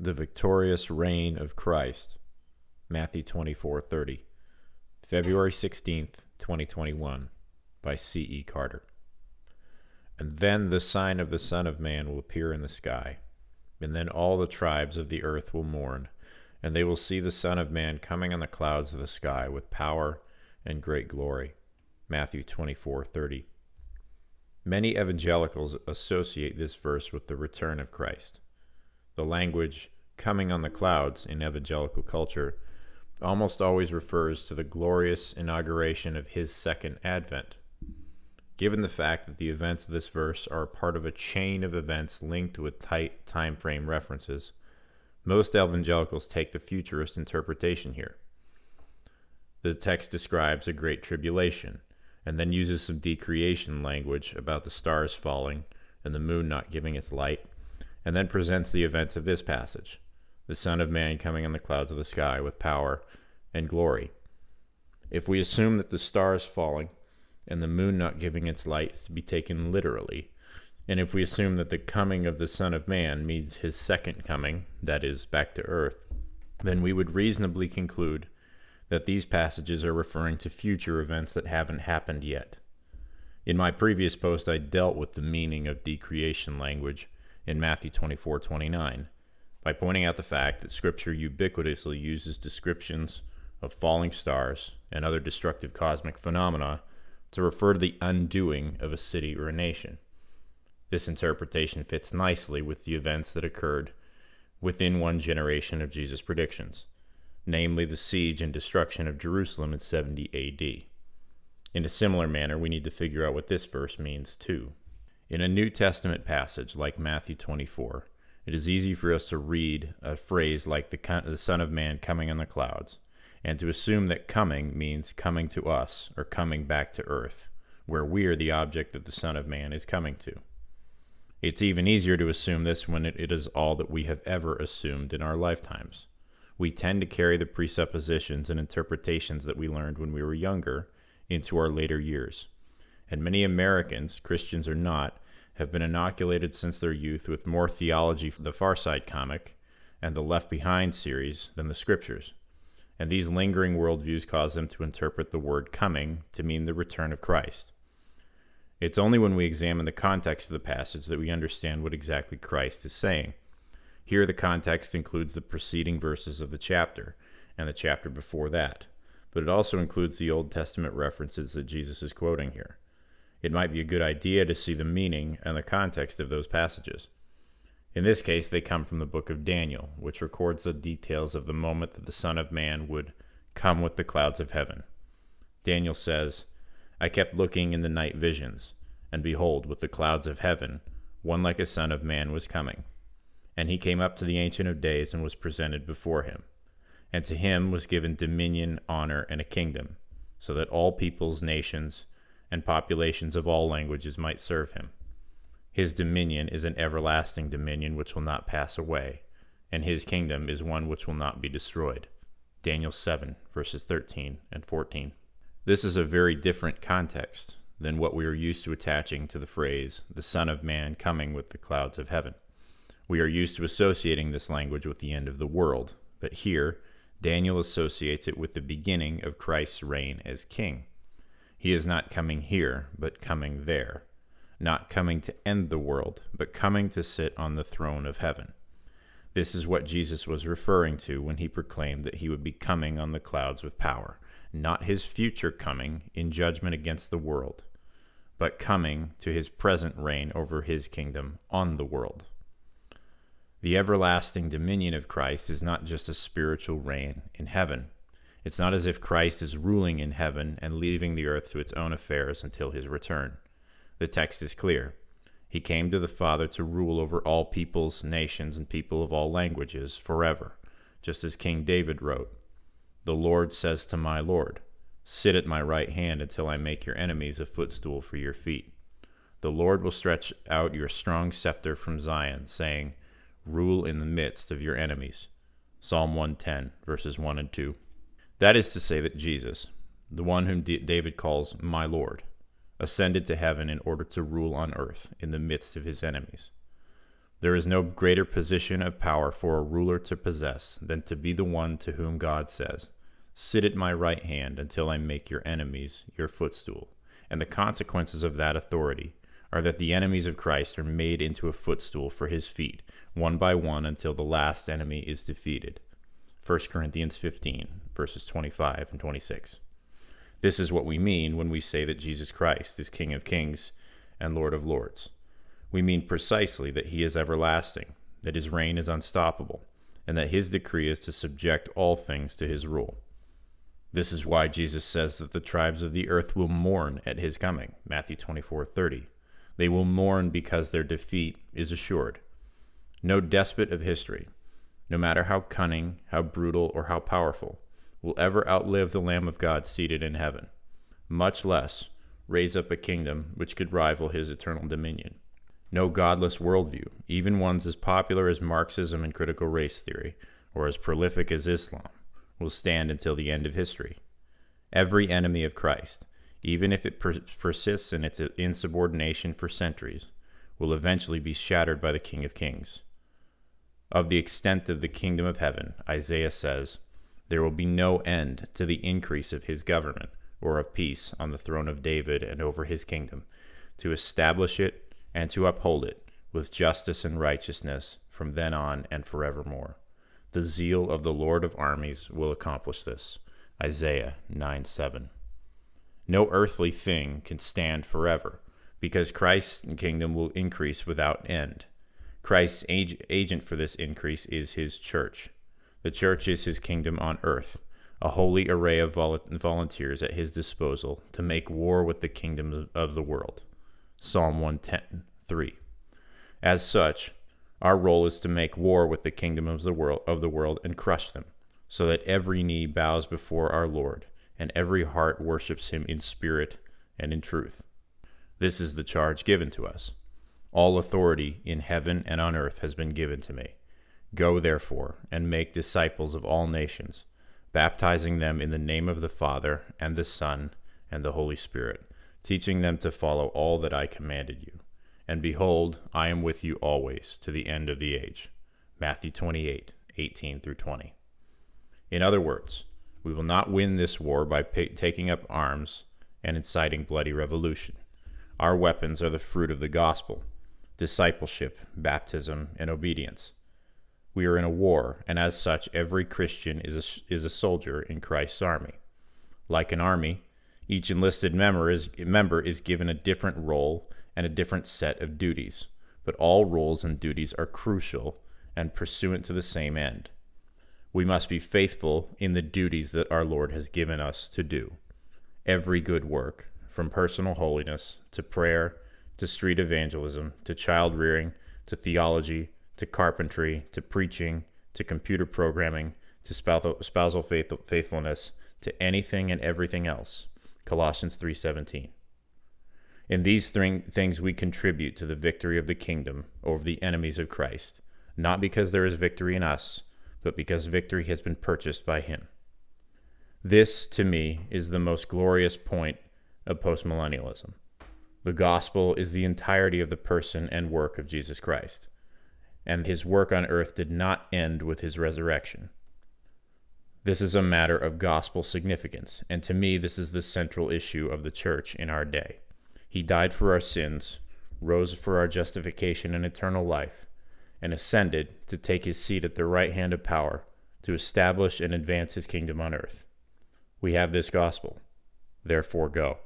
The victorious reign of Christ. Matthew 24:30. February 16th, 2021 by C. E. Carter. And then the sign of the Son of Man will appear in the sky, and then all the tribes of the earth will mourn, and they will see the Son of Man coming on the clouds of the sky with power and great glory. Matthew 24:30. Many evangelicals associate this verse with the return of Christ. The language coming on the clouds in evangelical culture almost always refers to the glorious inauguration of his second advent. Given the fact that the events of this verse are part of a chain of events linked with tight time frame references, most evangelicals take the futurist interpretation here. The text describes a great tribulation and then uses some decreation language about the stars falling and the moon not giving its light, and then presents the events of this passage the Son of Man coming on the clouds of the sky with power and glory. If we assume that the stars falling and the moon not giving its light is to be taken literally, and if we assume that the coming of the Son of Man means his second coming, that is, back to earth, then we would reasonably conclude that these passages are referring to future events that haven't happened yet. In my previous post, I dealt with the meaning of decreation language in Matthew 24:29 by pointing out the fact that Scripture ubiquitously uses descriptions of falling stars and other destructive cosmic phenomena to refer to the undoing of a city or a nation. This interpretation fits nicely with the events that occurred within one generation of Jesus' predictions namely the siege and destruction of Jerusalem in 70 AD. In a similar manner, we need to figure out what this verse means too. In a New Testament passage like Matthew 24, it is easy for us to read a phrase like the, the Son of Man coming on the clouds and to assume that coming means coming to us or coming back to earth, where we are the object that the Son of Man is coming to. It's even easier to assume this when it, it is all that we have ever assumed in our lifetimes we tend to carry the presuppositions and interpretations that we learned when we were younger into our later years. And many Americans, Christians or not, have been inoculated since their youth with more theology from the Far Side comic and the Left Behind series than the scriptures. And these lingering worldviews cause them to interpret the word coming to mean the return of Christ. It's only when we examine the context of the passage that we understand what exactly Christ is saying. Here, the context includes the preceding verses of the chapter and the chapter before that, but it also includes the Old Testament references that Jesus is quoting here. It might be a good idea to see the meaning and the context of those passages. In this case, they come from the book of Daniel, which records the details of the moment that the Son of Man would come with the clouds of heaven. Daniel says, I kept looking in the night visions, and behold, with the clouds of heaven, one like a Son of Man was coming. And he came up to the Ancient of Days and was presented before him. And to him was given dominion, honor, and a kingdom, so that all peoples, nations, and populations of all languages might serve him. His dominion is an everlasting dominion which will not pass away, and his kingdom is one which will not be destroyed. Daniel 7, verses 13 and 14. This is a very different context than what we are used to attaching to the phrase, the Son of Man coming with the clouds of heaven. We are used to associating this language with the end of the world, but here, Daniel associates it with the beginning of Christ's reign as king. He is not coming here, but coming there. Not coming to end the world, but coming to sit on the throne of heaven. This is what Jesus was referring to when he proclaimed that he would be coming on the clouds with power, not his future coming in judgment against the world, but coming to his present reign over his kingdom on the world. The everlasting dominion of Christ is not just a spiritual reign in heaven. It's not as if Christ is ruling in heaven and leaving the earth to its own affairs until his return. The text is clear. He came to the Father to rule over all peoples, nations, and people of all languages forever, just as King David wrote The Lord says to my Lord, Sit at my right hand until I make your enemies a footstool for your feet. The Lord will stretch out your strong scepter from Zion, saying, rule in the midst of your enemies. Psalm 110, verses 1 and 2. That is to say that Jesus, the one whom D- David calls my Lord, ascended to heaven in order to rule on earth in the midst of his enemies. There is no greater position of power for a ruler to possess than to be the one to whom God says, Sit at my right hand until I make your enemies your footstool. And the consequences of that authority are that the enemies of Christ are made into a footstool for his feet, one by one, until the last enemy is defeated. 1 Corinthians 15, verses 25 and 26. This is what we mean when we say that Jesus Christ is King of kings and Lord of lords. We mean precisely that he is everlasting, that his reign is unstoppable, and that his decree is to subject all things to his rule. This is why Jesus says that the tribes of the earth will mourn at his coming, Matthew 24:30. They will mourn because their defeat is assured. No despot of history, no matter how cunning, how brutal, or how powerful, will ever outlive the Lamb of God seated in heaven, much less raise up a kingdom which could rival his eternal dominion. No godless worldview, even ones as popular as Marxism and critical race theory, or as prolific as Islam, will stand until the end of history. Every enemy of Christ, even if it per- persists in its insubordination for centuries, will eventually be shattered by the King of Kings. Of the extent of the kingdom of heaven, Isaiah says, There will be no end to the increase of his government, or of peace on the throne of David and over his kingdom, to establish it and to uphold it with justice and righteousness from then on and forevermore. The zeal of the Lord of armies will accomplish this. Isaiah 9 7. No earthly thing can stand forever, because Christ's kingdom will increase without end. Christ's ag- agent for this increase is his church. The church is his kingdom on earth, a holy array of vol- volunteers at his disposal to make war with the kingdoms of the world. Psalm 110 3. As such, our role is to make war with the kingdom of the world of the world and crush them, so that every knee bows before our Lord and every heart worships him in spirit and in truth. This is the charge given to us. All authority in heaven and on earth has been given to me. Go therefore and make disciples of all nations, baptizing them in the name of the Father and the Son and the Holy Spirit teaching them to follow all that I commanded you. And behold, I am with you always to the end of the age. Matthew 28, 18 through 20. In other words, we will not win this war by taking up arms and inciting bloody revolution. Our weapons are the fruit of the gospel discipleship, baptism, and obedience. We are in a war, and as such, every Christian is a, is a soldier in Christ's army. Like an army, each enlisted member is, member is given a different role and a different set of duties, but all roles and duties are crucial and pursuant to the same end. We must be faithful in the duties that our Lord has given us to do. Every good work, from personal holiness to prayer to street evangelism to child rearing to theology to carpentry to preaching to computer programming to spousal faithfulness to anything and everything else Colossians 3:17. In these th- things we contribute to the victory of the kingdom over the enemies of Christ, not because there is victory in us, but because victory has been purchased by him. This, to me, is the most glorious point of postmillennialism. The gospel is the entirety of the person and work of Jesus Christ, and his work on earth did not end with his resurrection. This is a matter of gospel significance, and to me, this is the central issue of the church in our day. He died for our sins, rose for our justification and eternal life, and ascended to take his seat at the right hand of power to establish and advance his kingdom on earth. We have this gospel. Therefore, go.